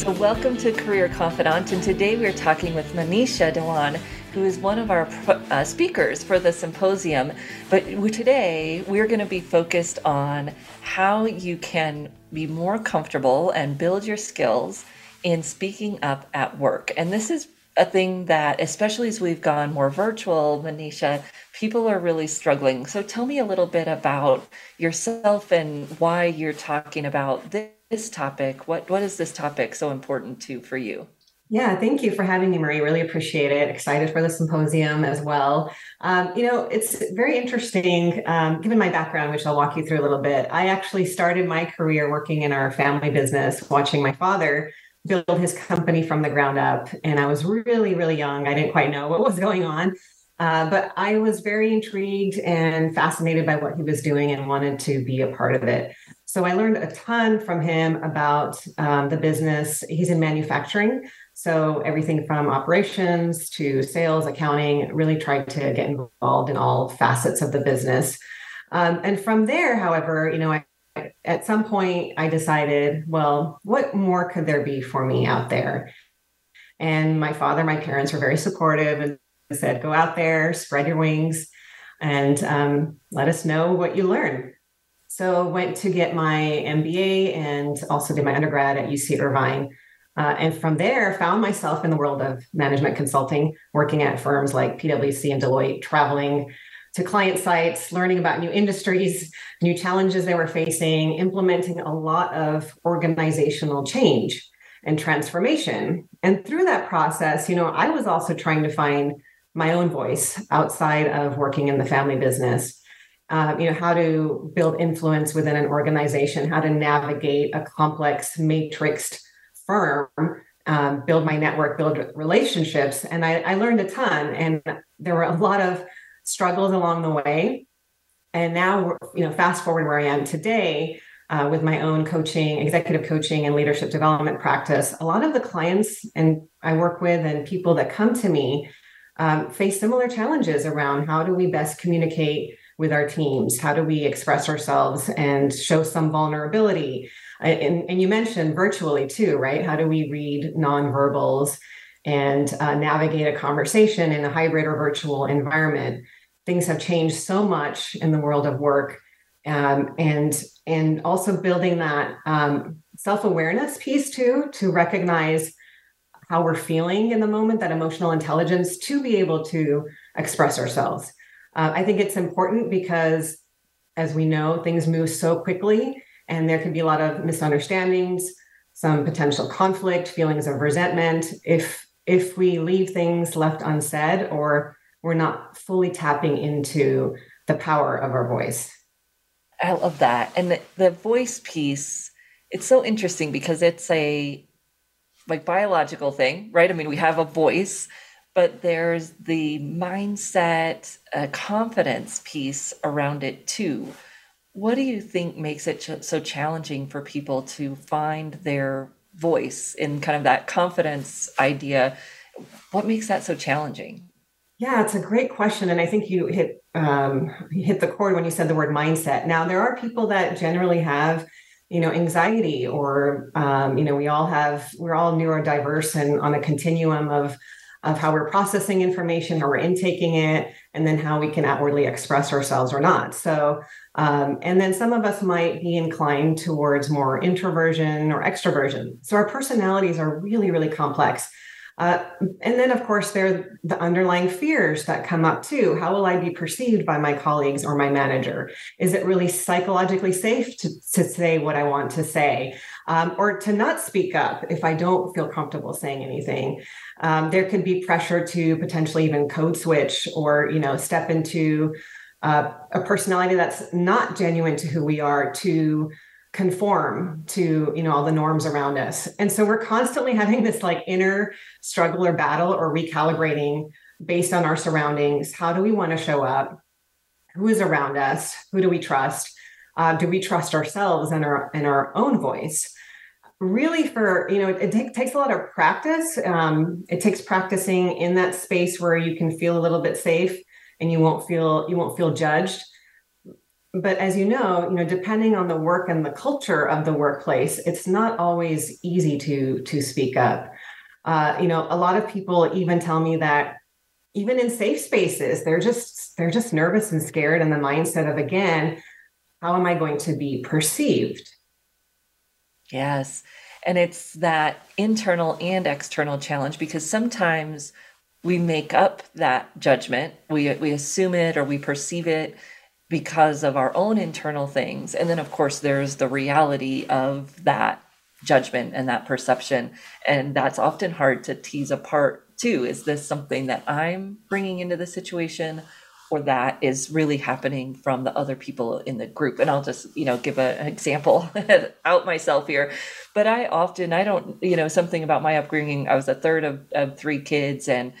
So, welcome to Career Confidante, and today we're talking with Manisha Dewan, who is one of our uh, speakers for the symposium. But today we're going to be focused on how you can be more comfortable and build your skills in speaking up at work. And this is a thing that, especially as we've gone more virtual, Manisha, people are really struggling. So tell me a little bit about yourself and why you're talking about this topic. What what is this topic so important to for you? Yeah, thank you for having me, Marie. Really appreciate it. Excited for the symposium as well. Um, you know, it's very interesting, um, given my background, which I'll walk you through a little bit. I actually started my career working in our family business, watching my father build his company from the ground up. And I was really, really young. I didn't quite know what was going on. Uh, but I was very intrigued and fascinated by what he was doing and wanted to be a part of it. So I learned a ton from him about um, the business. He's in manufacturing. So everything from operations to sales, accounting, really tried to get involved in all facets of the business. Um, and from there, however, you know, I, at some point I decided, well, what more could there be for me out there? And my father, my parents were very supportive and said, go out there, spread your wings, and um, let us know what you learn. So went to get my MBA and also did my undergrad at UC Irvine. Uh, and from there, found myself in the world of management consulting, working at firms like PwC and Deloitte, traveling to client sites, learning about new industries, new challenges they were facing, implementing a lot of organizational change and transformation. And through that process, you know, I was also trying to find my own voice outside of working in the family business uh, you know how to build influence within an organization how to navigate a complex matrixed firm um, build my network build relationships. And I, I learned a ton and there were a lot of struggles along the way. And now you know fast forward where i am today uh, with my own coaching executive coaching and leadership development practice a lot of the clients and i work with and people that come to me um, face similar challenges around how do we best communicate with our teams? How do we express ourselves and show some vulnerability? And, and you mentioned virtually too, right? How do we read nonverbals and uh, navigate a conversation in a hybrid or virtual environment? Things have changed so much in the world of work, um, and and also building that um, self awareness piece too to recognize how we're feeling in the moment, that emotional intelligence to be able to express ourselves. Uh, I think it's important because, as we know, things move so quickly and there can be a lot of misunderstandings, some potential conflict, feelings of resentment if if we leave things left unsaid or we're not fully tapping into the power of our voice. I love that. And the, the voice piece, it's so interesting because it's a like biological thing, right? I mean, we have a voice, but there's the mindset, uh, confidence piece around it too. What do you think makes it ch- so challenging for people to find their voice in kind of that confidence idea? What makes that so challenging? Yeah, it's a great question, and I think you hit um, you hit the chord when you said the word mindset. Now, there are people that generally have you know anxiety or um, you know we all have we're all neurodiverse and on a continuum of of how we're processing information how we're intaking it and then how we can outwardly express ourselves or not. So um, and then some of us might be inclined towards more introversion or extroversion. So our personalities are really really complex uh, and then, of course, there are the underlying fears that come up too. How will I be perceived by my colleagues or my manager? Is it really psychologically safe to, to say what I want to say um, or to not speak up if I don't feel comfortable saying anything? Um, there could be pressure to potentially even code switch or, you know, step into uh, a personality that's not genuine to who we are to conform to you know all the norms around us. And so we're constantly having this like inner struggle or battle or recalibrating based on our surroundings. How do we want to show up? Who is around us? Who do we trust? Uh, do we trust ourselves and our and our own voice? Really for you know it, take, takes a lot of practice. Um, it takes practicing in that space where you can feel a little bit safe and you won't feel you won't feel judged but as you know you know depending on the work and the culture of the workplace it's not always easy to to speak up uh, you know a lot of people even tell me that even in safe spaces they're just they're just nervous and scared and the mindset of again how am i going to be perceived Yes. And it's that internal and external challenge because sometimes we make up that judgment. We we assume it or we perceive it because of our own internal things. And then of course there's the reality of that judgment and that perception and that's often hard to tease apart too. Is this something that I'm bringing into the situation or that is really happening from the other people in the group and i'll just you know give a, an example out myself here but i often i don't you know something about my upbringing i was a third of, of three kids and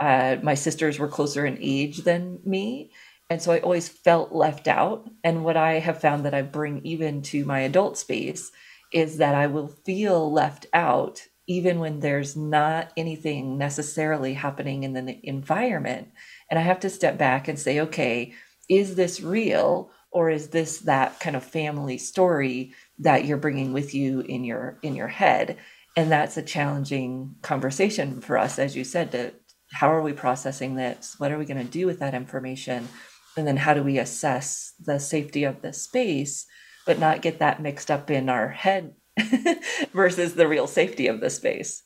uh, my sisters were closer in age than me and so i always felt left out and what i have found that i bring even to my adult space is that i will feel left out even when there's not anything necessarily happening in the environment and I have to step back and say, okay, is this real or is this that kind of family story that you're bringing with you in your in your head? And that's a challenging conversation for us, as you said, to how are we processing this? What are we going to do with that information? And then how do we assess the safety of the space, but not get that mixed up in our head versus the real safety of the space?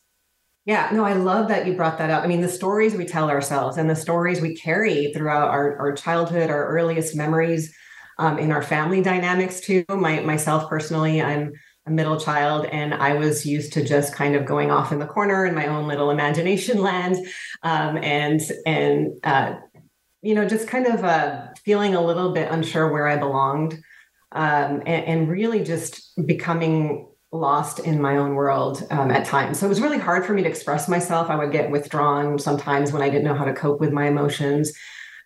Yeah, no, I love that you brought that up. I mean, the stories we tell ourselves and the stories we carry throughout our, our childhood, our earliest memories um, in our family dynamics too. My myself personally, I'm a middle child and I was used to just kind of going off in the corner in my own little imagination land um, and and uh, you know just kind of uh, feeling a little bit unsure where I belonged um, and, and really just becoming lost in my own world um, at times. So it was really hard for me to express myself. I would get withdrawn sometimes when I didn't know how to cope with my emotions.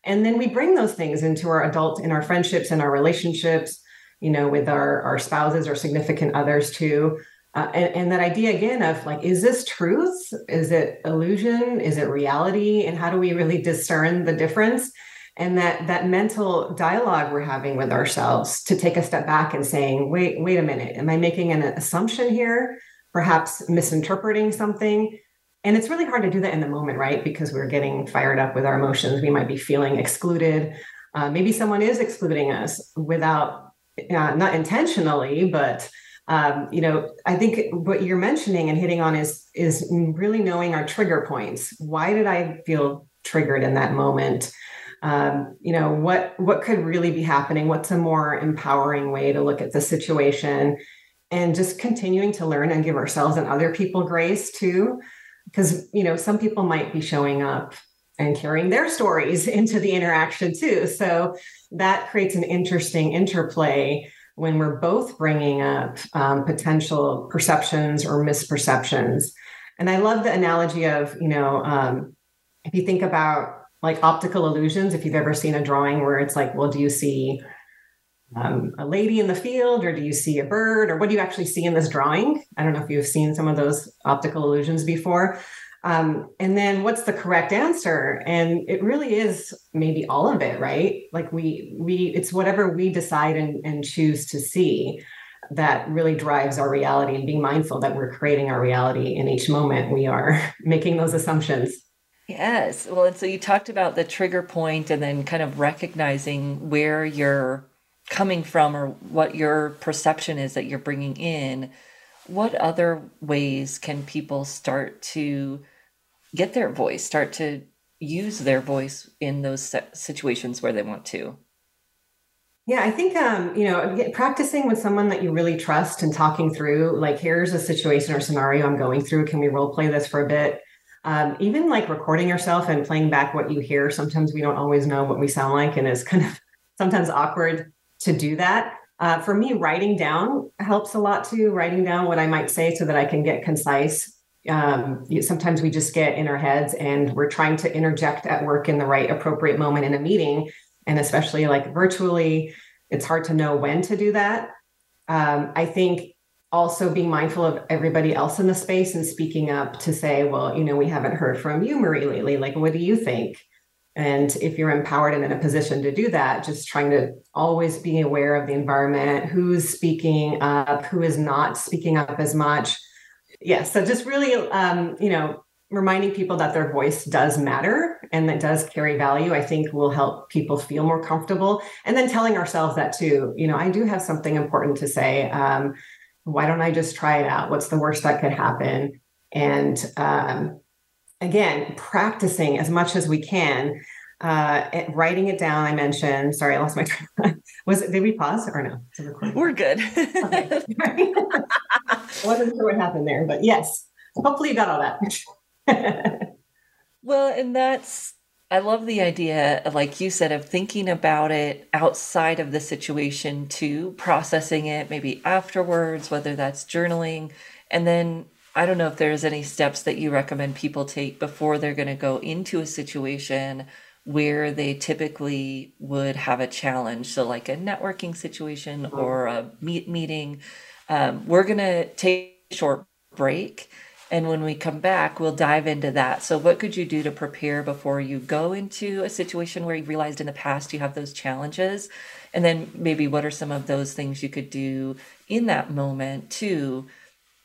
And then we bring those things into our adult, in our friendships and our relationships, you know, with our, our spouses or significant others too. Uh, and, and that idea again of like, is this truth? Is it illusion? Is it reality? And how do we really discern the difference? and that that mental dialogue we're having with ourselves to take a step back and saying wait wait a minute am i making an assumption here perhaps misinterpreting something and it's really hard to do that in the moment right because we're getting fired up with our emotions we might be feeling excluded uh, maybe someone is excluding us without uh, not intentionally but um, you know i think what you're mentioning and hitting on is is really knowing our trigger points. Why did i feel triggered in that moment? Um, you know what what could really be happening? What's a more empowering way to look at the situation? And just continuing to learn and give ourselves and other people grace too. Because you know some people might be showing up and carrying their stories into the interaction too. So that creates an interesting interplay when we're both bringing up um, potential perceptions or misperceptions and i love the analogy of you know um, if you think about like optical illusions. If you've ever seen a drawing where it's like, well, do you see um, a lady in the field or do you see a bird or what do you actually see in this drawing? I don't know if you've seen some of those optical illusions before. Um, and then what's the correct answer? And it really is maybe all of it, right? Like we we it's whatever we decide and, and choose to see that really drives our reality and being mindful that we're creating our reality in each moment we are making those assumptions Yes. Well, and so you talked about the trigger point and then kind of recognizing where you're coming from or what your perception is that you're bringing in. What other ways can people start to get their voice, start to use their voice in those situations where they want to? Yeah, I think um, you know, practicing with someone that you really trust and talking through, like, here's a situation or scenario I'm going through. Can we role play this for a bit? um, even like recording yourself and playing back what you hear sometimes we don't always know what we sound like and it's kind of sometimes awkward to do that Uh, for me, writing down helps a lot too. Writing down what I might say so that I can get concise. Um, sometimes we just get in our heads and we're trying to interject at work in the right appropriate moment in a meeting. And especially like virtually, it's hard to know when to do that. Um, I think also being mindful of everybody else in the space and speaking up to say, well, you know, we haven't heard from you, Marie, lately. Like, what do you think? And if you're empowered and in a position to do that, just trying to always be aware of the environment, who's speaking up, who is not speaking up as much. Yeah, so just really, um, you know, reminding people that their voice does matter and that does carry value, I think will help people feel more comfortable. And then telling ourselves that too, you know, I do have something important to say. Um, why don't I just try it out? What's the worst that could happen? And um, again, practicing as much as we can. Uh, writing it down. I mentioned. Sorry, I lost my. was it? Did we pause or no? We're good. okay. wasn't sure what happened there, but yes. Hopefully, you got all that. well, and that's. I love the idea, of, like you said, of thinking about it outside of the situation too, processing it maybe afterwards, whether that's journaling, and then I don't know if there's any steps that you recommend people take before they're going to go into a situation where they typically would have a challenge. So, like a networking situation mm-hmm. or a meet meeting. Um, we're going to take a short break. And when we come back, we'll dive into that. So, what could you do to prepare before you go into a situation where you realized in the past you have those challenges? And then maybe what are some of those things you could do in that moment too?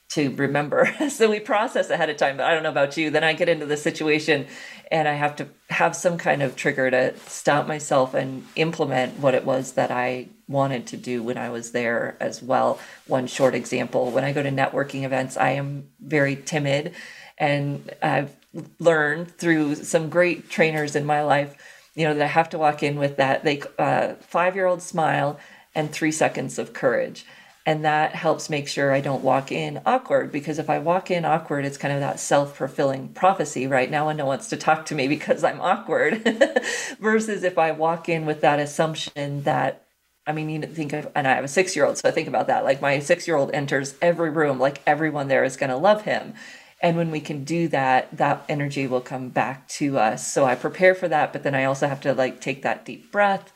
To remember. so we process ahead of time, but I don't know about you. Then I get into the situation and I have to have some kind of trigger to stop myself and implement what it was that I wanted to do when I was there as well. One short example when I go to networking events, I am very timid and I've learned through some great trainers in my life, you know, that I have to walk in with that they uh, 5-year-old smile and 3 seconds of courage and that helps make sure I don't walk in awkward because if I walk in awkward, it's kind of that self fulfilling prophecy, right? Now one wants to talk to me because I'm awkward. Versus if I walk in with that assumption that, I mean, you think of, and I have a six year old, so I think about that. Like my six year old enters every room, like everyone there is going to love him. And when we can do that, that energy will come back to us. So I prepare for that, but then I also have to like take that deep breath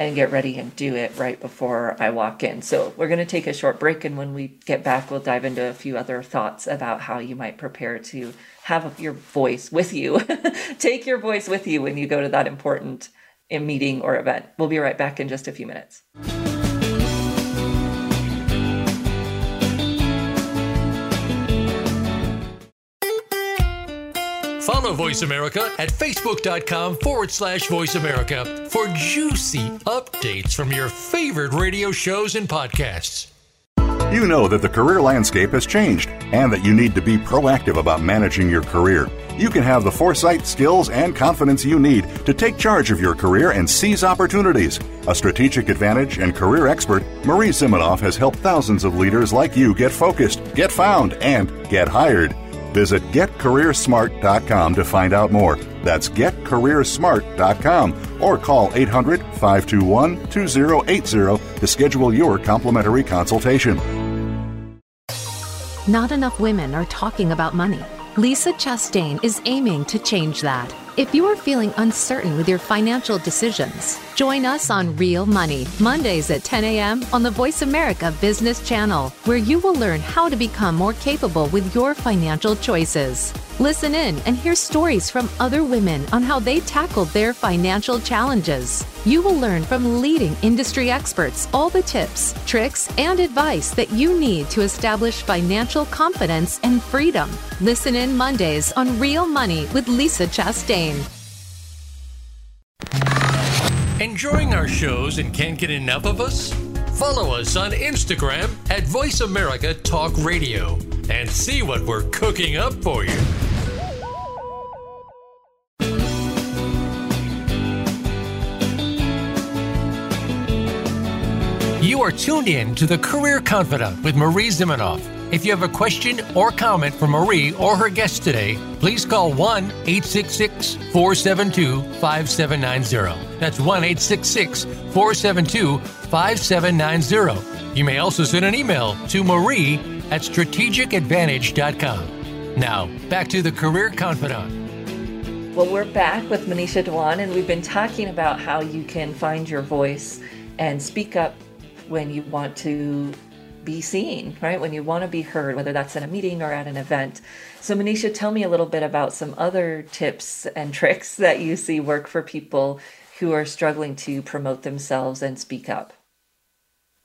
and get ready and do it right before I walk in. So we're going to take a short break, and when we get back, we'll dive into a few other thoughts about how you might prepare to have your voice with you. take your voice with you when you go to that important uh, meeting or event. We'll be right back in just a few minutes. Follow Voice America at facebook.com forward slash voice America for juicy updates from your favorite radio shows and podcasts. You know that the career landscape has changed and that you need to be proactive about managing your career. You can have the foresight, skills, and confidence you need to take charge of your career and seize opportunities. A strategic advantage and career expert, Marie Zimenoff has helped thousands of leaders like you get focused, get found, and get hired. Visit getcareersmart.com to find out more. That's getcareersmart.com or call 800 521 2080 to schedule your complimentary consultation. Not enough women are talking about money. Lisa Chastain is aiming to change that. If you are feeling uncertain with your financial decisions, join us on Real Money, Mondays at 10 a.m. on the Voice America Business Channel, where you will learn how to become more capable with your financial choices. Listen in and hear stories from other women on how they tackled their financial challenges. You will learn from leading industry experts all the tips, tricks, and advice that you need to establish financial confidence and freedom. Listen in Mondays on Real Money with Lisa Chastain. Enjoying our shows and can't get enough of us? Follow us on Instagram at Voice America Talk Radio and see what we're cooking up for you. You are tuned in to the Career Confidante with Marie Zimenoff. If you have a question or comment for Marie or her guest today, please call 1 866 472 5790. That's 1 866 472 5790. You may also send an email to marie at strategicadvantage.com. Now, back to the Career Confidante. Well, we're back with Manisha Dewan, and we've been talking about how you can find your voice and speak up when you want to be seen, right? When you want to be heard, whether that's in a meeting or at an event. So, Manisha, tell me a little bit about some other tips and tricks that you see work for people who are struggling to promote themselves and speak up.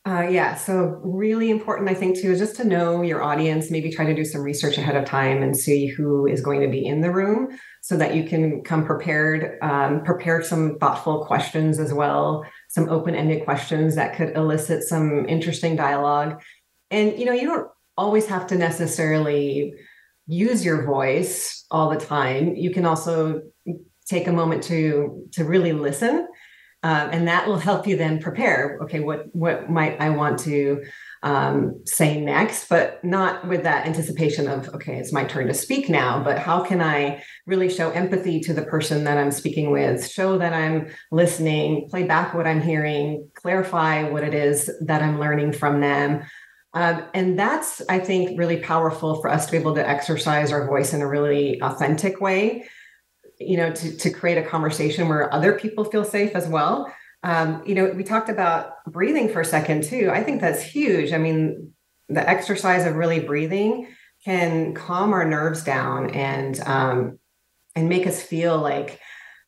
Uh, yeah, so really important, I think, too, is just to know your audience. Maybe try to do some research ahead of time and see who is going to be in the room so that you can come prepared, um, prepare some thoughtful questions as well, some open ended questions that could elicit some interesting dialogue. And, you know, you don't always have to necessarily use your voice all the time. You can also take a moment to to really listen um, and that will help you then prepare okay what what might i want to um, say next but not with that anticipation of okay it's my turn to speak now but how can i really show empathy to the person that i'm speaking with show that i'm listening play back what i'm hearing clarify what it is that i'm learning from them um, and that's i think really powerful for us to be able to exercise our voice in a really authentic way you know, to, to create a conversation where other people feel safe as well. Um, you know, we talked about breathing for a second too. I think that's huge. I mean, the exercise of really breathing can calm our nerves down and um, and make us feel like,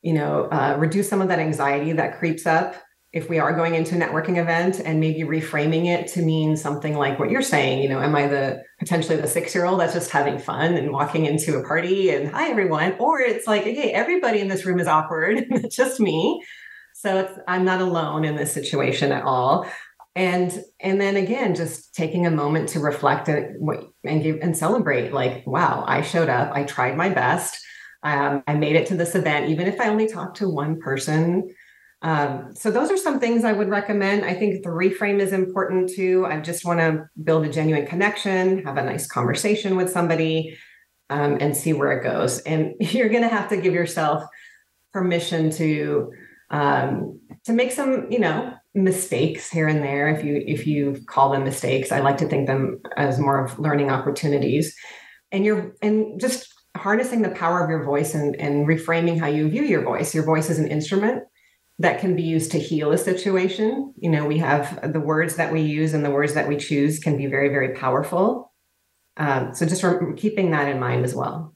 you know, uh, reduce some of that anxiety that creeps up if we are going into a networking event and maybe reframing it to mean something like what you're saying, you know, am I the potentially the six year old that's just having fun and walking into a party and hi everyone? Or it's like, hey, everybody in this room is awkward, it's just me. So I'm not alone in this situation at all. And and then again, just taking a moment to reflect and and give and celebrate, like, wow, I showed up, I tried my best. Um, I made it to this event, even if I only talked to one person um, so those are some things I would recommend. I think the reframe is important too. I just want to build a genuine connection, have a nice conversation with somebody, um, and see where it goes. And you're going to have to give yourself permission to um, to make some, you know, mistakes here and there. If you if you call them mistakes, I like to think them as more of learning opportunities. And you're and just harnessing the power of your voice and, and reframing how you view your voice. Your voice is an instrument that can be used to heal a situation. You know, we have the words that we use and the words that we choose can be very, very powerful. Um, so just re- keeping that in mind as well.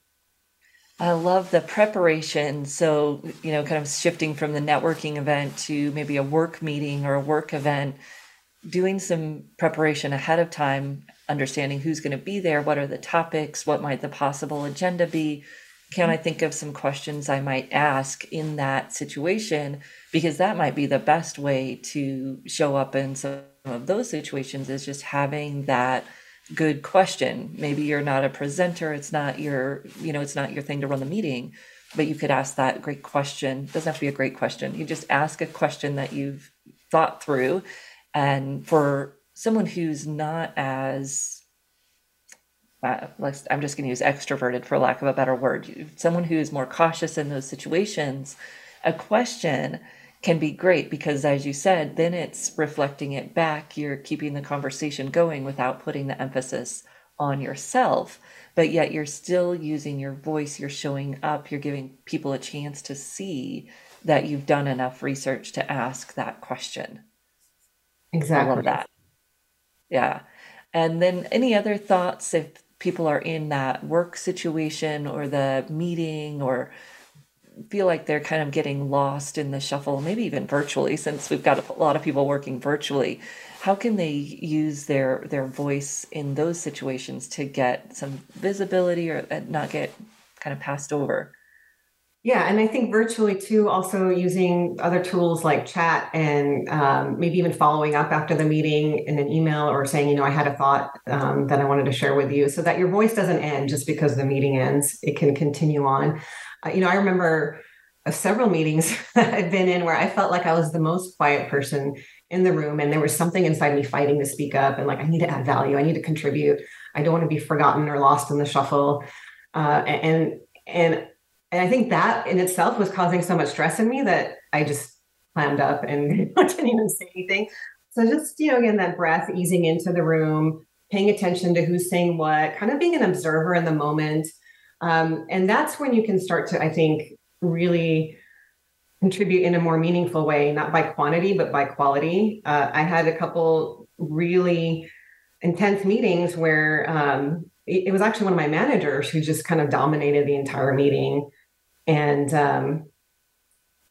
I love the preparation. So, you know, kind of shifting from the networking event to maybe a work meeting or a work event, doing some preparation ahead of time, understanding who's going to be there, what are the topics, what might the possible agenda be, can I think of some questions I might ask in that situation? Because that might be the best way to show up in some of those situations is just having that good question. Maybe you're not a presenter, it's not your, you know, it's not your thing to run the meeting, but you could ask that great question. It doesn't have to be a great question. You just ask a question that you've thought through. And for someone who's not as uh, I'm just going to use extroverted for lack of a better word, someone who is more cautious in those situations, a question can be great because, as you said, then it's reflecting it back. You're keeping the conversation going without putting the emphasis on yourself, but yet you're still using your voice, you're showing up, you're giving people a chance to see that you've done enough research to ask that question. Exactly. I love that. Yeah. And then any other thoughts if people are in that work situation or the meeting or feel like they're kind of getting lost in the shuffle, maybe even virtually, since we've got a lot of people working virtually. How can they use their their voice in those situations to get some visibility or not get kind of passed over? Yeah, and I think virtually too, also using other tools like chat and um, maybe even following up after the meeting in an email or saying, you know, I had a thought um, that I wanted to share with you so that your voice doesn't end just because the meeting ends. It can continue on. You know, I remember uh, several meetings I've been in where I felt like I was the most quiet person in the room and there was something inside me fighting to speak up and like, I need to add value, I need to contribute, I don't want to be forgotten or lost in the shuffle. Uh, and, and and I think that in itself was causing so much stress in me that I just clammed up and didn't even say anything. So just, you know, again, that breath easing into the room, paying attention to who's saying what, kind of being an observer in the moment. Um, and that's when you can start to, I think, really contribute in a more meaningful way, not by quantity, but by quality. Uh, I had a couple really intense meetings where um, it, it, was actually one of my managers who just kind of dominated the entire meeting. And um,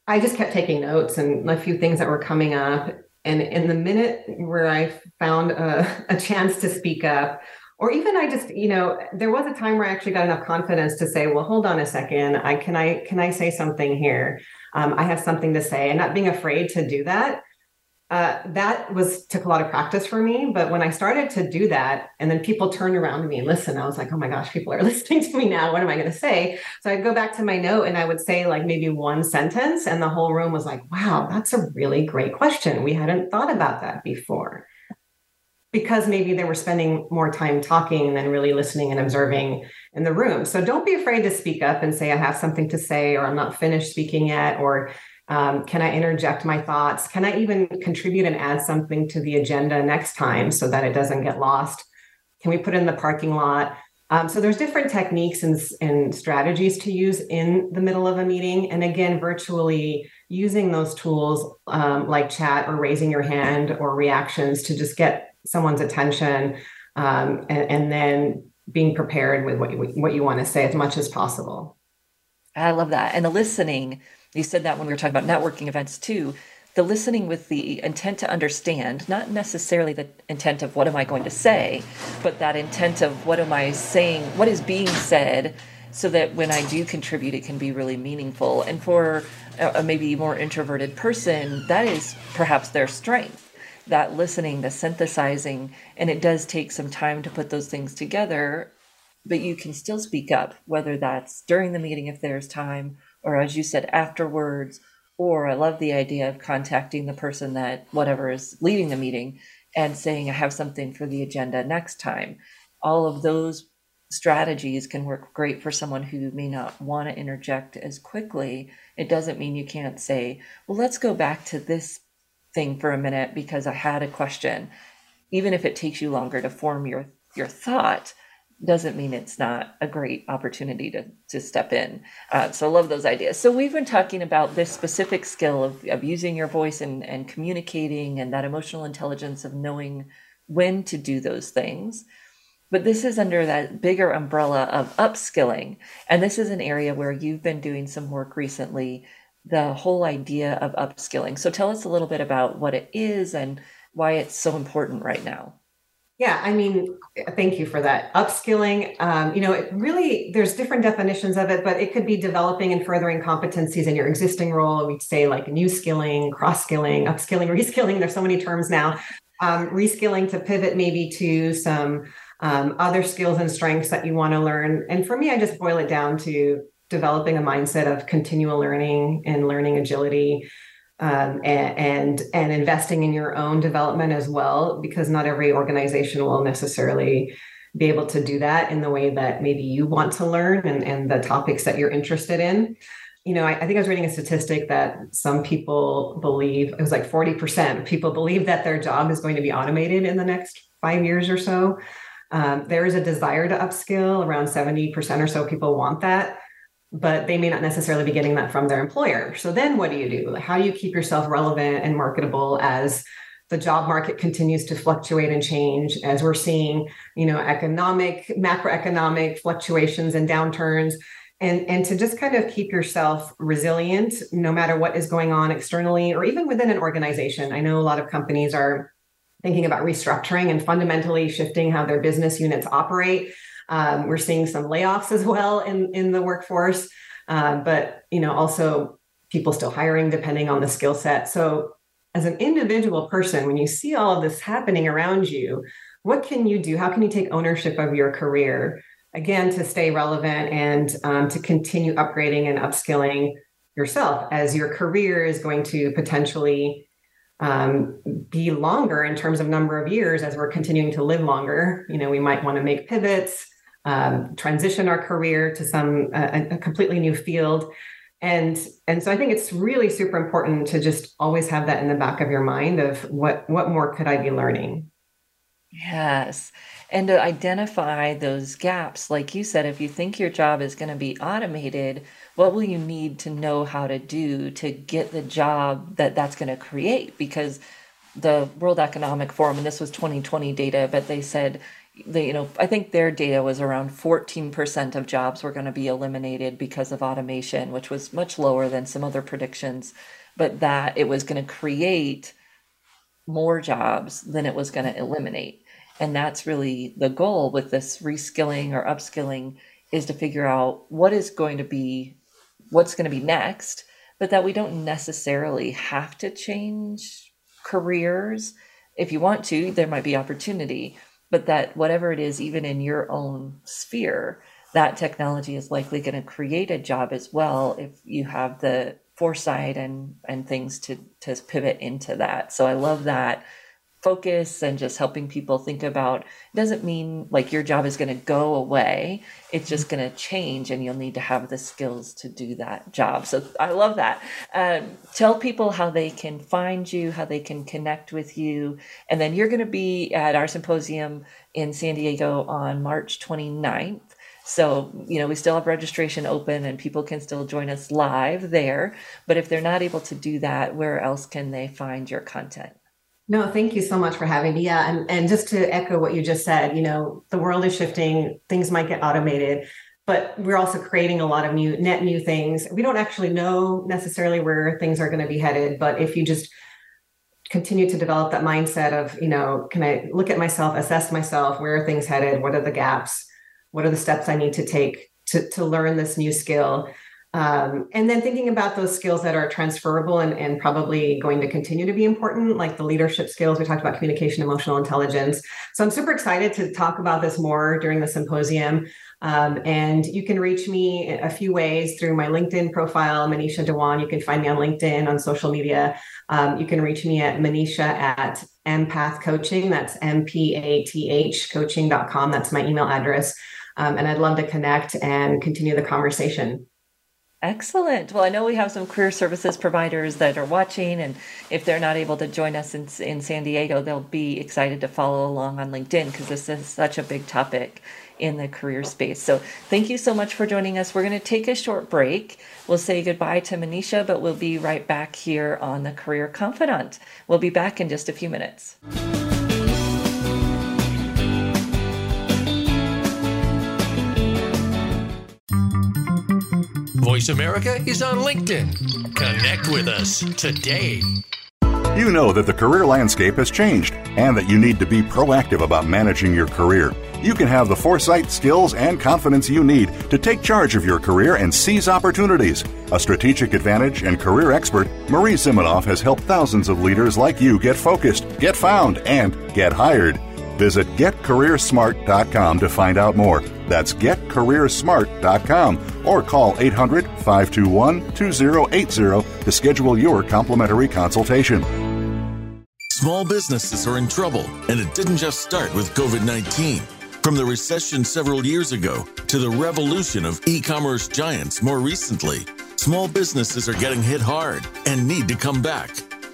I just kept taking notes and a few things that were coming up. And in the minute where I found a, a chance to speak up, or even I just, you know, there was a time where I actually got enough confidence to say, well, hold on a second. I can I can I say something here? Um, I have something to say, and not being afraid to do that uh, that was took a lot of practice for me. But when I started to do that, and then people turned around to me and listened, I was like, oh my gosh, people are listening to me now. What am I going to say? So I'd go back to my note and I would say like maybe one sentence, and the whole room was like, wow, that's a really great question. We hadn't thought about that before. Because maybe they were spending more time talking than really listening and observing in the room. So don't be afraid to speak up and say, I have something to say, or I'm not finished speaking yet, or um, can I interject my thoughts? Can I even contribute and add something to the agenda next time so that it doesn't get lost? Can we put in the parking lot? Um, so there's different techniques and, and strategies to use in the middle of a meeting. And again, virtually using those tools um, like chat or raising your hand or reactions to just get someone's attention um, and, and, then being prepared with what you, what you want to say as much as possible. I love that. And the listening you said that when we were talking about networking events too. The listening with the intent to understand, not necessarily the intent of what am I going to say, but that intent of what am I saying, what is being said, so that when I do contribute, it can be really meaningful. And for a, a maybe more introverted person, that is perhaps their strength that listening, the synthesizing, and it does take some time to put those things together, but you can still speak up, whether that's during the meeting if there's time, or as you said, afterwards. Or I love the idea of contacting the person that whatever is leading the meeting and saying, I have something for the agenda next time. All of those strategies can work great for someone who may not want to interject as quickly. It doesn't mean you can't say, well, let's go back to this thing for a minute because I had a question. Even if it takes you longer to form your, your thought, doesn't mean it's not a great opportunity to, to step in. Uh, so I love those ideas. So we've been talking about this specific skill of, of using your voice and, and communicating and that emotional intelligence of knowing when to do those things. But this is under that bigger umbrella of upskilling. And this is an area where you've been doing some work recently, the whole idea of upskilling. So tell us a little bit about what it is and why it's so important right now. Yeah, I mean, thank you for that. Upskilling, um, you know, it really, there's different definitions of it, but it could be developing and furthering competencies in your existing role. We'd say like new skilling, cross skilling, upskilling, reskilling. There's so many terms now. Um, reskilling to pivot maybe to some um, other skills and strengths that you want to learn. And for me, I just boil it down to developing a mindset of continual learning and learning agility um, and, and, and investing in your own development as well, because not every organization will necessarily be able to do that in the way that maybe you want to learn and, and the topics that you're interested in. You know, I, I think I was reading a statistic that some people believe it was like 40% of people believe that their job is going to be automated in the next five years or so. Um, there is a desire to upskill. Around 70% or so people want that but they may not necessarily be getting that from their employer. So then what do you do? How do you keep yourself relevant and marketable as the job market continues to fluctuate and change as we're seeing, you know, economic, macroeconomic fluctuations and downturns and and to just kind of keep yourself resilient no matter what is going on externally or even within an organization. I know a lot of companies are thinking about restructuring and fundamentally shifting how their business units operate um, we're seeing some layoffs as well in, in the workforce, uh, but you know also people still hiring depending on the skill set. So as an individual person, when you see all of this happening around you, what can you do? How can you take ownership of your career? Again, to stay relevant and um, to continue upgrading and upskilling yourself as your career is going to potentially um, be longer in terms of number of years as we're continuing to live longer. You know, we might want to make pivots, um, transition our career to some a, a completely new field. And and so i think it's really super important to just always have that in the back of your mind of what what more could i be learning? Yes. And to identify those gaps like you said if you think your job is going to be automated what will you need to know how to do to get the job that that's going to create? Because the world economic forum and this was 2020 data but they said they, you know, I think their data was around 14% of jobs were going to be eliminated because of automation, which was much lower than some other predictions, but that it was going to create more jobs than it was going to eliminate. And that's really the goal with this reskilling or upskilling is to figure out what is going to be what's going to be next, but that we don't necessarily have to change careers. If you want to, there might be opportunity but that whatever it is, even in your own sphere, that technology is likely going to create a job as well if you have the foresight and and things to to pivot into that. So I love that focus and just helping people think about doesn't mean like your job is going to go away it's just mm-hmm. going to change and you'll need to have the skills to do that job so i love that um, tell people how they can find you how they can connect with you and then you're going to be at our symposium in san diego on march 29th so, you know, we still have registration open and people can still join us live there. But if they're not able to do that, where else can they find your content? No, thank you so much for having me. Yeah, and, and just to echo what you just said, you know, the world is shifting, things might get automated, but we're also creating a lot of new net new things. We don't actually know necessarily where things are going to be headed, but if you just continue to develop that mindset of, you know, can I look at myself, assess myself, where are things headed, what are the gaps, what are the steps I need to take to to learn this new skill? Um, and then thinking about those skills that are transferable and, and probably going to continue to be important, like the leadership skills. We talked about communication, emotional intelligence. So I'm super excited to talk about this more during the symposium. Um, and you can reach me a few ways through my LinkedIn profile, Manisha Dewan. You can find me on LinkedIn, on social media. Um, you can reach me at Manisha at Empath Coaching. That's M P A T H coaching.com. That's my email address. Um, and I'd love to connect and continue the conversation. Excellent. Well, I know we have some career services providers that are watching, and if they're not able to join us in, in San Diego, they'll be excited to follow along on LinkedIn because this is such a big topic in the career space. So, thank you so much for joining us. We're going to take a short break. We'll say goodbye to Manisha, but we'll be right back here on the Career Confidante. We'll be back in just a few minutes. Voice America is on LinkedIn. Connect with us today. You know that the career landscape has changed and that you need to be proactive about managing your career. You can have the foresight, skills, and confidence you need to take charge of your career and seize opportunities. A strategic advantage and career expert, Marie Zimenoff has helped thousands of leaders like you get focused, get found, and get hired. Visit getcareersmart.com to find out more. That's getcareersmart.com or call 800 521 2080 to schedule your complimentary consultation. Small businesses are in trouble, and it didn't just start with COVID 19. From the recession several years ago to the revolution of e commerce giants more recently, small businesses are getting hit hard and need to come back.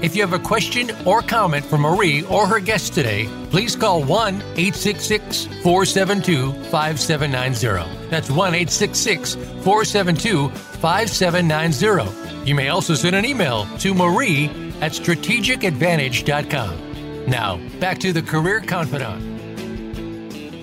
If you have a question or comment for Marie or her guest today, please call 1 866 472 5790. That's 1 866 472 5790. You may also send an email to marie at strategicadvantage.com. Now, back to the Career Confidante.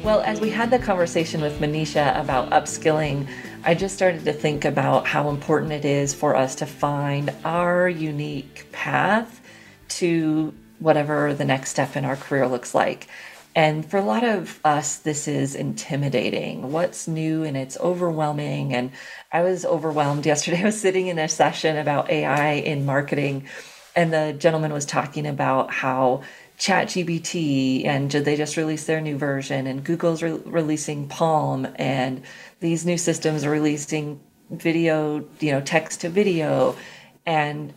Well, as we had the conversation with Manisha about upskilling, I just started to think about how important it is for us to find our unique path to whatever the next step in our career looks like. And for a lot of us, this is intimidating. What's new and it's overwhelming. And I was overwhelmed yesterday. I was sitting in a session about AI in marketing, and the gentleman was talking about how ChatGPT and they just released their new version, and Google's re- releasing Palm, and these new systems are releasing video, you know, text to video. And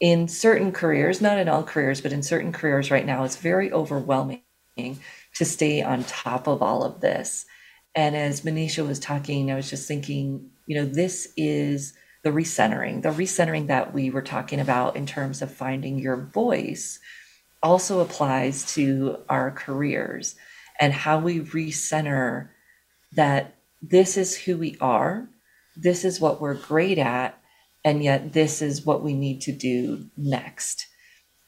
in certain careers, not in all careers, but in certain careers right now, it's very overwhelming to stay on top of all of this. And as Manisha was talking, I was just thinking, you know, this is the recentering, the recentering that we were talking about in terms of finding your voice also applies to our careers and how we recenter that this is who we are, this is what we're great at, and yet this is what we need to do next.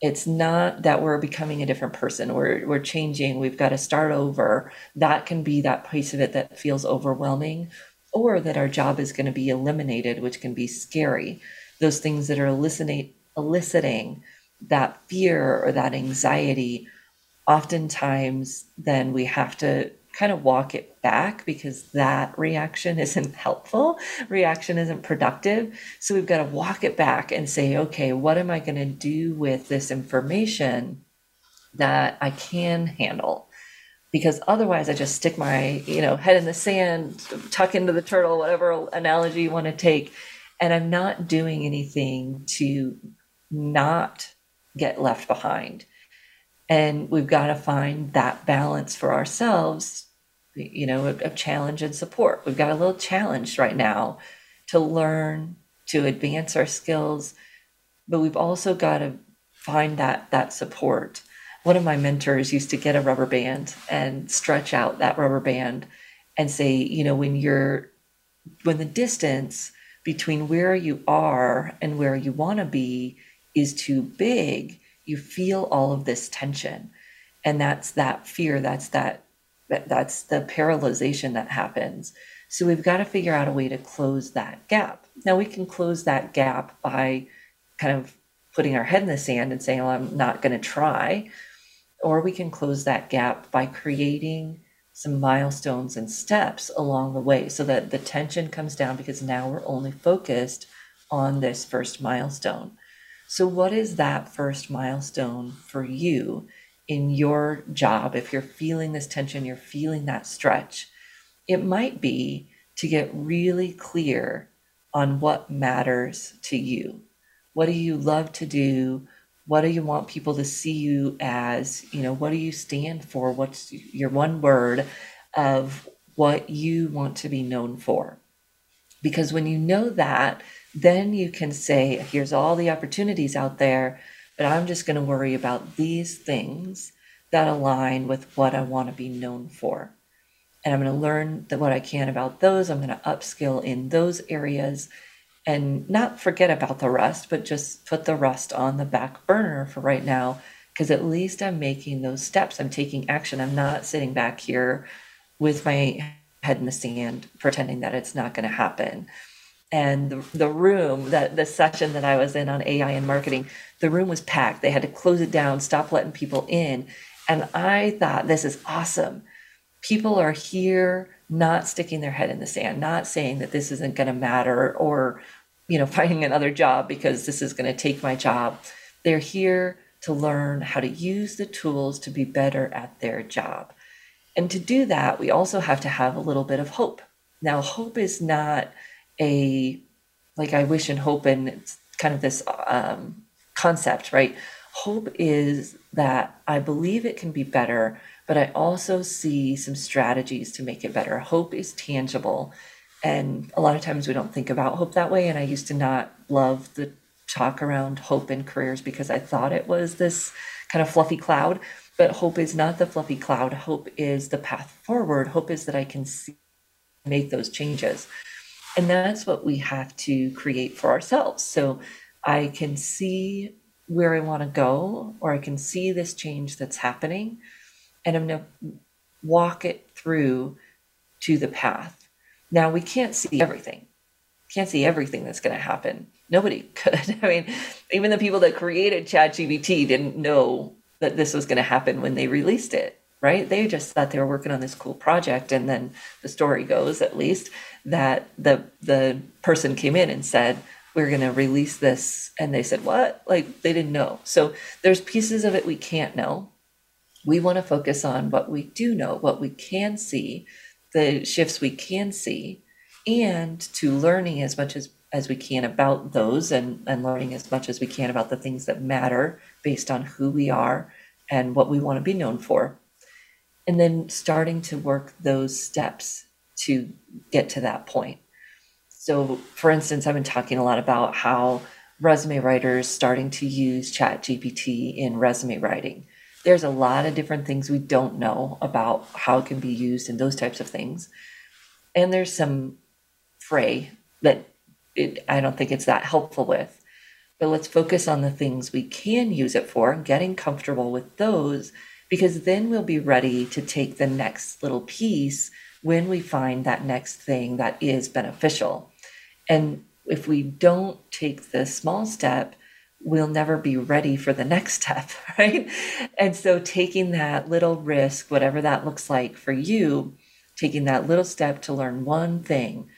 It's not that we're becoming a different person. We're we're changing. We've got to start over. That can be that piece of it that feels overwhelming, or that our job is going to be eliminated, which can be scary. Those things that are eliciting eliciting that fear or that anxiety, oftentimes then we have to kind of walk it back because that reaction isn't helpful. Reaction isn't productive. So we've got to walk it back and say, okay, what am I going to do with this information that I can handle? Because otherwise, I just stick my you know head in the sand, tuck into the turtle, whatever analogy you want to take, and I'm not doing anything to not get left behind. And we've got to find that balance for ourselves, you know, of, challenge and support. We've got a little challenge right now to learn, to advance our skills, but we've also got to find that that support. One of my mentors used to get a rubber band and stretch out that rubber band and say, you know, when you're when the distance between where you are and where you want to be is too big, you feel all of this tension. And that's that fear, that's that that's the paralyzation that happens. So we've got to figure out a way to close that gap. Now we can close that gap by kind of putting our head in the sand and saying, well, I'm not going to try. Or we can close that gap by creating some milestones and steps along the way so that the tension comes down because now we're only focused on this first milestone. So, what is that first milestone for you in your job? If you're feeling this tension, you're feeling that stretch, it might be to get really clear on what matters to you. What do you love to do? What do you want people to see you as? You know, what do you stand for? What's your one word of what you want to be known for? Because when you know that, then you can say, here's all the opportunities out there, but I'm just going to worry about these things that align with what I want to be known for. And I'm going to learn what I can about those. I'm going to upskill in those areas and not forget about the rest, but just put the rest on the back burner for right now. Because at least I'm making those steps. I'm taking action. I'm not sitting back here with my head in the sand, pretending that it's not going to happen and the, the room that the session that i was in on ai and marketing the room was packed. They had to close it down stop letting people in. And i thought this is awesome. People are here not sticking their head in the sand not saying that this isn't going to matter or you know finding another job because this is going to take my job. They're here to learn how to use the tools to be better at their job. And to do that we also have to have a little bit of hope. Now hope is not a like I wish and hope and it's kind of this um, concept, right? Hope is that I believe it can be better, but I also see some strategies to make it better. Hope is tangible. And a lot of times we don't think about hope that way. And I used to not love the talk around hope in careers because I thought it was this kind of fluffy cloud. But hope is not the fluffy cloud. Hope is the path forward. Hope is that I can see, make those changes. And that's what we have to create for ourselves. So I can see where I want to go, or I can see this change that's happening. And I'm going to walk it through to the path. Now we can't see everything. Can't see everything that's going to happen. Nobody could. I mean, even the people that created ChatGPT didn't know that this was going to happen when they released it, right? They just thought they were working on this cool project and then the story goes at least that the the person came in and said, "We're going to release this." And they said, "What?" Like they didn't know. So there's pieces of it we can't know. We want to focus on what we do know, what we can see, the shifts we can see, and to learning as much as as we can about those and, and learning as much as we can about the things that matter based on who we are and what we want to be known for. And then starting to work those steps to get to that point. So, for instance, I've been talking a lot about how resume writers starting to use Chat GPT in resume writing. There's a lot of different things we don't know about how it can be used and those types of things. And there's some fray that it, I don't think it's that helpful with. But let's focus on the things we can use it for, getting comfortable with those, because then we'll be ready to take the next little piece when we find that next thing that is beneficial. And if we don't take the small step, we'll never be ready for the next step, right? And so taking that little risk, whatever that looks like for you, taking that little step to learn one thing,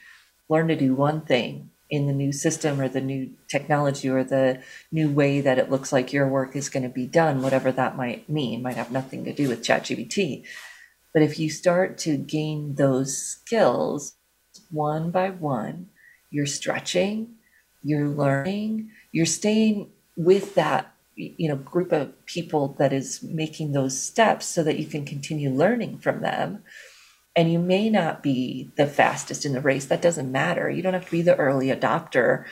learn to do one thing in the new system or the new technology or the new way that it looks like your work is going to be done, whatever that might mean, might have nothing to do with ChatGPT. But if you start to gain those skills one by one, you're stretching, you're learning, you're staying with that you know group of people that is making those steps so that you can continue learning from them and you may not be the fastest in the race. That doesn't matter. You don't have to be the early adopter.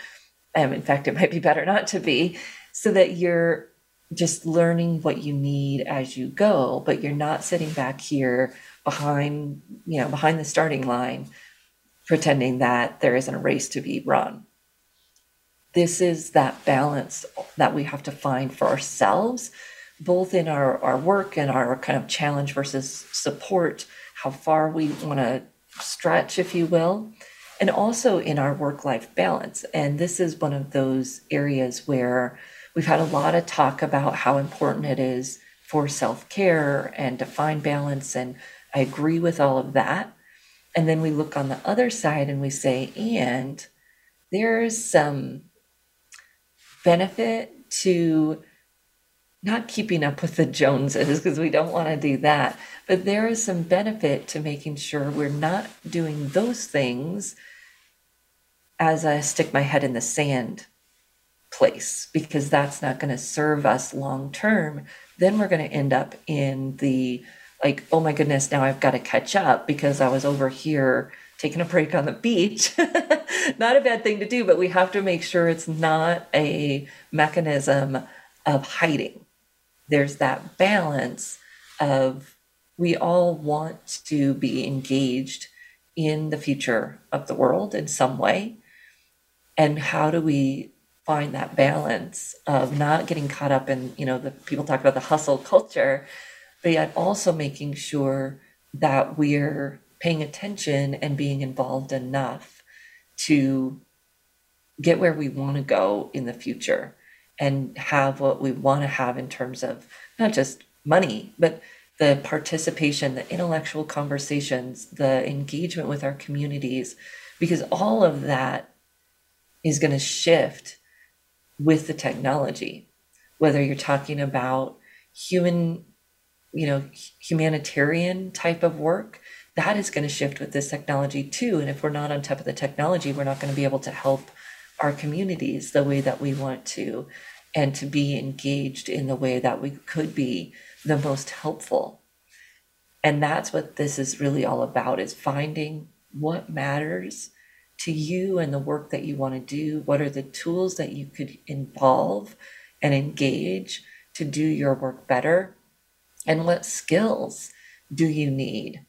Um, in fact it might be better not to be. So that you're just learning what you need as you go, but you're not sitting back here behind, you know, behind the starting line, pretending that there isn't a race to be run. This is that balance that we have to find for ourselves, both in our, our work and our kind of challenge versus support, how far we want to stretch, if you will, and also in our work life balance. And this is one of those areas where We've had a lot of talk about how important it is for self care and to find balance. And I agree with all of that. And then we look on the other side and we say, and there's some benefit to not keeping up with the Joneses because we don't want to do that. But there is some benefit to making sure we're not doing those things as I stick my head in the sand place because that's not going to serve us long term, then we're going to end up in the like, oh my goodness, now I've got to catch up because I was over here taking a break on the beach. not a bad thing to do, but we have to make sure it's not a mechanism of hiding. There's that balance of we all want to be engaged in the future of the world in some way. And how do we find that balance of not getting caught up in, you know, the people talk about the hustle culture, but yet also making sure that we're paying attention and being involved enough to get where we want to go in the future and have what we want to have in terms of not just money, but the participation, the intellectual conversations, the engagement with our communities, because all of that is going to shift with the technology, whether you're talking about human, you know, humanitarian type of work, that is going to shift with this technology too. And if we're not on top of the technology, we're not going to be able to help our communities the way that we want to and to be engaged in the way that we could be the most helpful. And that's what this is really all about is finding what matters to you and the work that you want to do? What are the tools that you could involve and engage to do your work better? And what skills do you need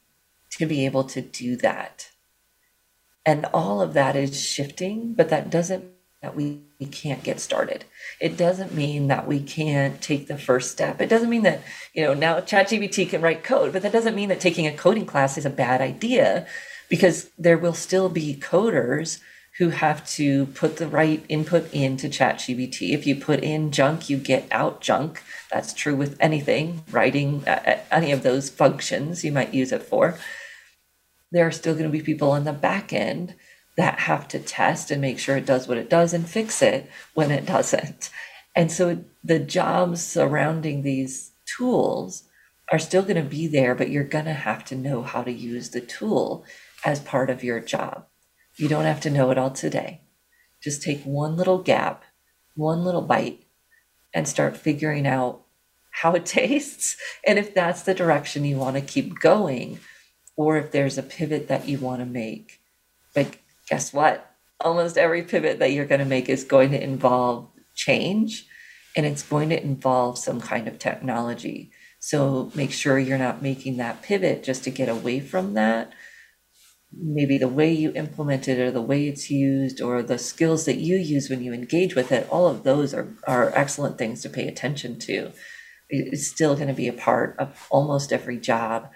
to be able to do that? And all of that is shifting, but that doesn't that we, we can't get started. It doesn't mean that we can't take the first step. It doesn't mean that, you know, now ChatGPT can write code, but that doesn't mean that taking a coding class is a bad idea because there will still be coders who have to put the right input into ChatGPT. If you put in junk, you get out junk. That's true with anything, writing, uh, any of those functions you might use it for. There are still going to be people on the back end that have to test and make sure it does what it does and fix it when it doesn't. And so the jobs surrounding these tools are still going to be there, but you're going to have to know how to use the tool as part of your job. You don't have to know it all today. Just take one little gap, one little bite, and start figuring out how it tastes and if that's the direction you want to keep going or if there's a pivot that you want to make. But guess what? Almost every pivot that you're going to make is going to involve change and it's going to involve some kind of technology. So make sure you're not making that pivot just to get away from that, maybe the way you implement it or the way it's used or the skills that you use when you engage with it, all of those are, are excellent things to pay attention to. It's still going to be a part of almost every job.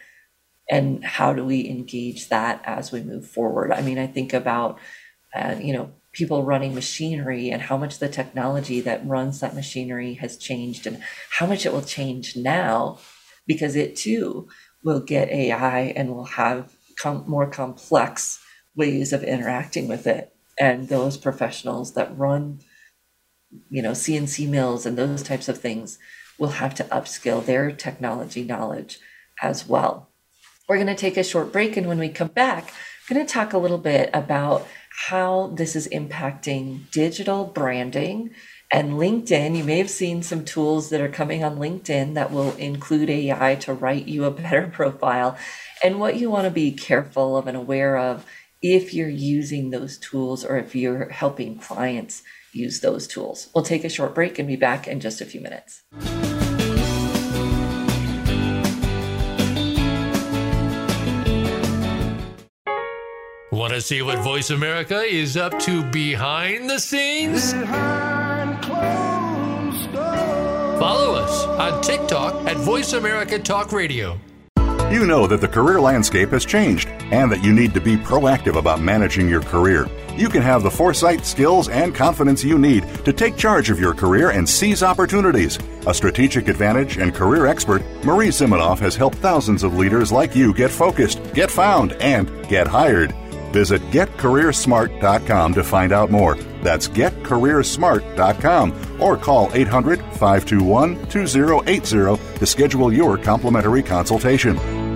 And how do we engage that as we move forward? I mean, I think about, uh, you know, people running machinery and how much the technology that runs that machinery has changed and how much it will change now because it too will get AI and will have com- more complex ways of interacting with it. And those professionals that run, you know, CNC mills and those types of things will have to upskill their technology knowledge as well. We're going to take a short break, and when we come back, I'm going to talk a little bit about how this is impacting digital branding and LinkedIn. You may have seen some tools that are coming on LinkedIn that will include AI to write you a better profile and what you want to be careful of and aware of if you're using those tools or if you're helping clients use those tools. We'll take a short break and be back in just a few minutes. To see what Voice America is up to behind the scenes? Follow us on TikTok at Voice America Talk Radio. You know that the career landscape has changed and that you need to be proactive about managing your career. You can have the foresight, skills, and confidence you need to take charge of your career and seize opportunities. A strategic advantage and career expert, Marie Zimenoff has helped thousands of leaders like you get focused, get found, and get hired. Visit getcareersmart.com to find out more. That's getcareersmart.com or call 800 521 2080 to schedule your complimentary consultation.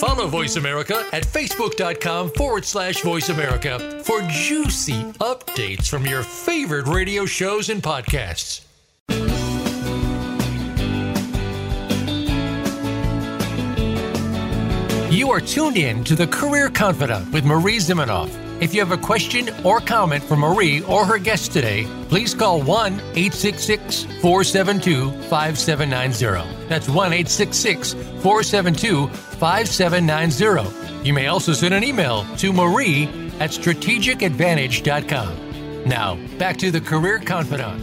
Follow Voice America at facebook.com forward slash voice America for juicy updates from your favorite radio shows and podcasts. You are tuned in to the Career Confidante with Marie Zimenoff. If you have a question or comment for Marie or her guest today, please call 1 866 472 5790. That's 1 866 472 5790. You may also send an email to marie at strategicadvantage.com. Now, back to the Career Confidante.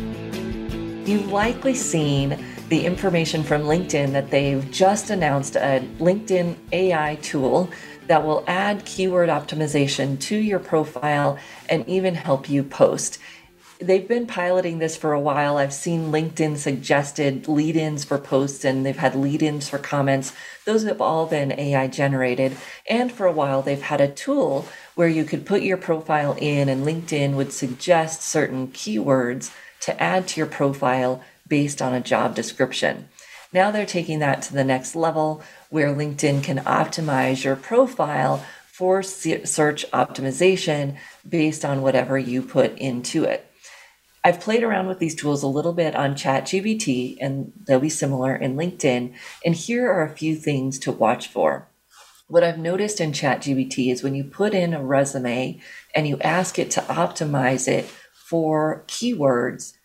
You've likely seen the information from LinkedIn that they've just announced a LinkedIn AI tool that will add keyword optimization to your profile and even help you post. They've been piloting this for a while. I've seen LinkedIn suggested lead ins for posts and they've had lead ins for comments. Those have all been AI generated. And for a while, they've had a tool where you could put your profile in and LinkedIn would suggest certain keywords to add to your profile based on a job description. Now they're taking that to the next level where LinkedIn can optimize your profile for search optimization based on whatever you put into it. I've played around with these tools a little bit on ChatGPT, and they'll be similar in LinkedIn. And here are a few things to watch for. What I've noticed in ChatGPT is when you put in a resume and you ask it to optimize it for keywords,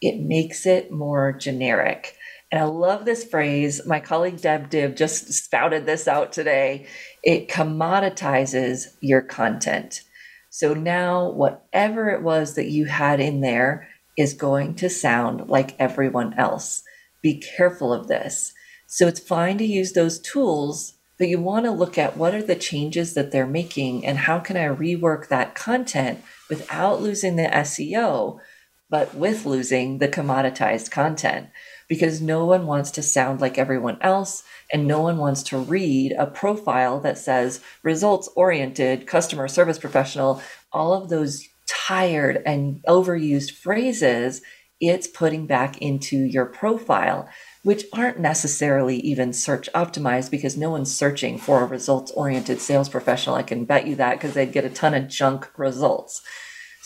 it makes it more generic. And I love this phrase. My colleague Deb Dib just spouted this out today. It commoditizes your content. So now, whatever it was that you had in there is going to sound like everyone else. Be careful of this. So it's fine to use those tools, but you want to look at what are the changes that they're making and how can I rework that content without losing the SEO, but with losing the commoditized content because no one wants to sound like everyone else and no one wants to read a profile that says results oriented customer service professional all of those tired and overused phrases it's putting back into your profile which aren't necessarily even search optimized because no one's searching for a results oriented sales professional. I can bet you that because they'd get a ton of junk results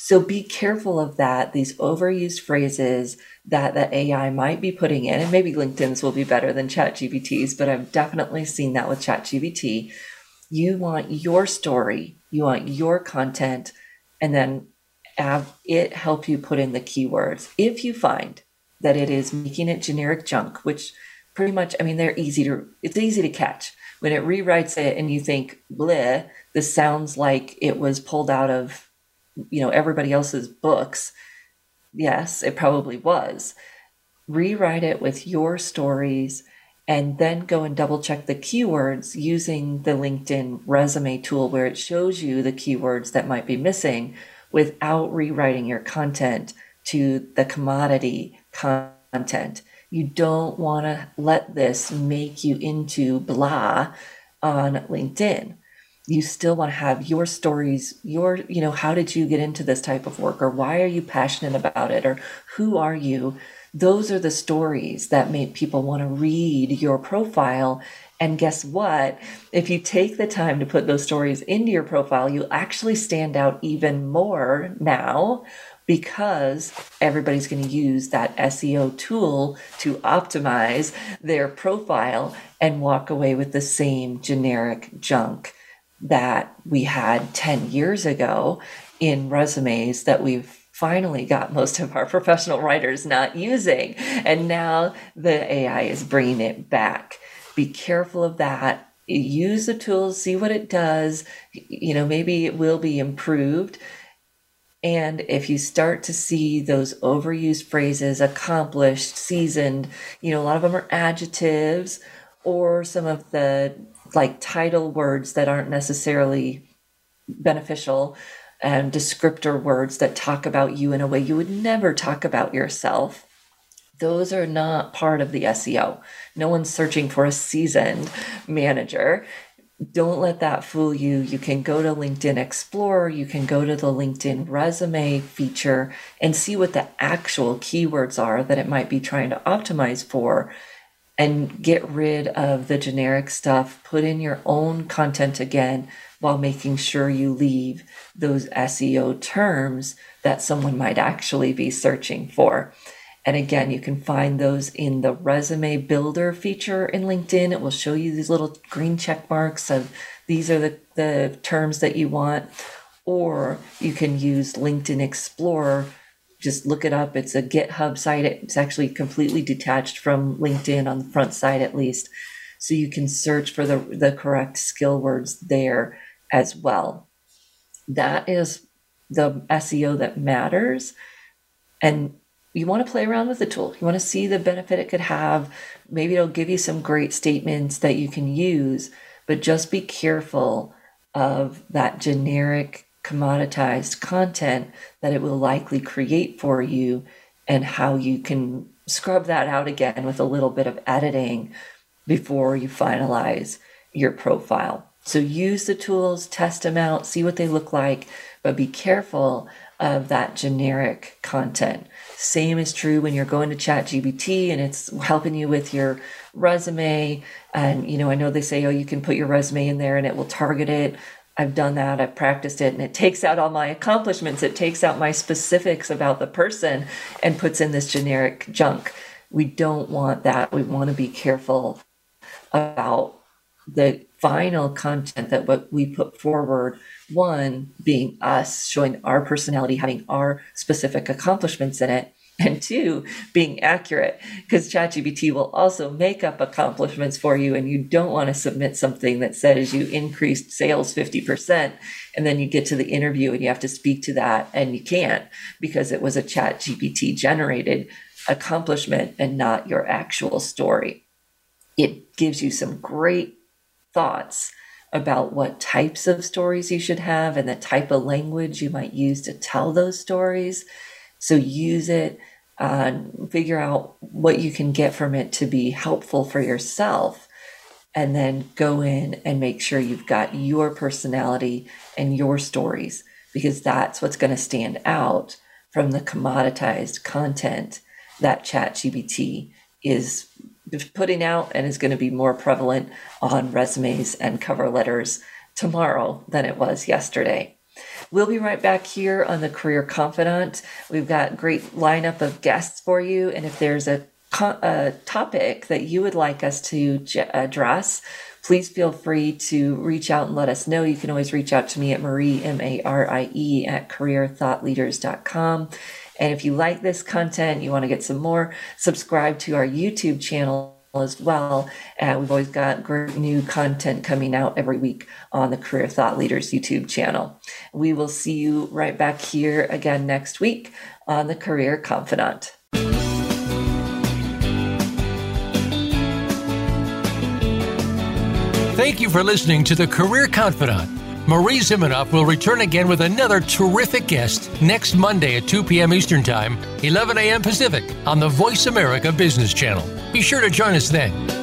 so be careful of that, these overused phrases that the AI might be putting in, and maybe LinkedIn's will be better than ChatGPT's, but I've definitely seen that with ChatGPT. You want your story, you want your content, and then have it help you put in the keywords. If you find that it is making it generic junk, which pretty much, I mean, they're easy to, it's easy to catch. When it rewrites it and you think, bleh, this sounds like it was pulled out of you know everybody else's books yes it probably was. Rewrite it with your stories and then go and double check the keywords using the linkedin resume tool where it shows you the keywords that might be missing without rewriting your content to the commodity content. You don't want to let this make you into blah on linkedin you still want to have your stories your you know how did you get into this type of work or why are you passionate about it or who are you? Those are the stories that make people want to read your profile. And guess what? If you take the time to put those stories into your profile you actually stand out even more now because everybody's going to use that SEO tool to optimize their profile and walk away with the same generic junk that we had 10 years ago in resumes that we've finally got most of our professional writers not using. And now the AI is bringing it back. Be careful of that. Use the tools, see what it does. You know, maybe it will be improved. And if you start to see those overused phrases, accomplished, seasoned, you know, a lot of them are adjectives or some of the like title words that aren't necessarily beneficial and descriptor words that talk about you in a way you would never talk about yourself those are not part of the SEO. No one's searching for a seasoned manager. Don't let that fool you. You can go to LinkedIn Explorer, you can go to the LinkedIn resume feature and see what the actual keywords are that it might be trying to optimize for and get rid of the generic stuff, put in your own content again while making sure you leave those SEO terms that someone might actually be searching for. And again, you can find those in the resume builder feature in LinkedIn. It will show you these little green check marks of these are the, the terms that you want. Or you can use LinkedIn Explorer just look it up. It's a GitHub site. It's actually completely detached from LinkedIn on the front side, at least. So you can search for the, the correct skill words there as well. That is the SEO that matters. And you want to play around with the tool. You want to see the benefit it could have. Maybe it'll give you some great statements that you can use, but just be careful of that generic commoditized content that it will likely create for you and how you can scrub that out again with a little bit of editing before you finalize your profile. So use the tools, test them out, see what they look like, but be careful of that generic content. Same is true when you're going to ChatGPT and it's helping you with your resume. And, you know, I know they say, oh, you can put your resume in there and it will target it. I've done that, I've practiced it, and it takes out all my accomplishments. It takes out my specifics about the person and puts in this generic junk. We don't want that. We want to be careful about the final content that what we put forward one being us showing our personality having our specific accomplishments in it and two, being accurate, because ChatGPT will also make up accomplishments for you, and you don't want to submit something that says you increased sales 50%, and then you get to the interview and you have to speak to that, and you can't because it was a ChatGPT generated accomplishment and not your actual story. It gives you some great thoughts about what types of stories you should have and the type of language you might use to tell those stories. So use it, uh, figure out what you can get from it to be helpful for yourself, and then go in and make sure you've got your personality and your stories because that's what's going to stand out from the commoditized content that ChatGPT is putting out and is going to be more prevalent on resumes and cover letters tomorrow than it was yesterday. We'll be right back here on the Career Confidante. We've got great lineup of guests for you, and if there's a, a topic that you would like us to address, please feel free to reach out and let us know. You can always reach out to me at Marie, M A R I E, at careerthoughtleaders.com. And if you like this content, you want to get some more, subscribe to our YouTube channel as well. Uh, we've always got great new content coming out every week on the Career Thought Leaders YouTube channel. We will see you right back here again next week on the Career Confidante. Thank you for listening to the Career Confidante. Marie Zimenoff will return again with another terrific guest next Monday at 2 p.m. Eastern Time, 11 a.m. Pacific on the Voice America Business Channel. Be sure to join us then.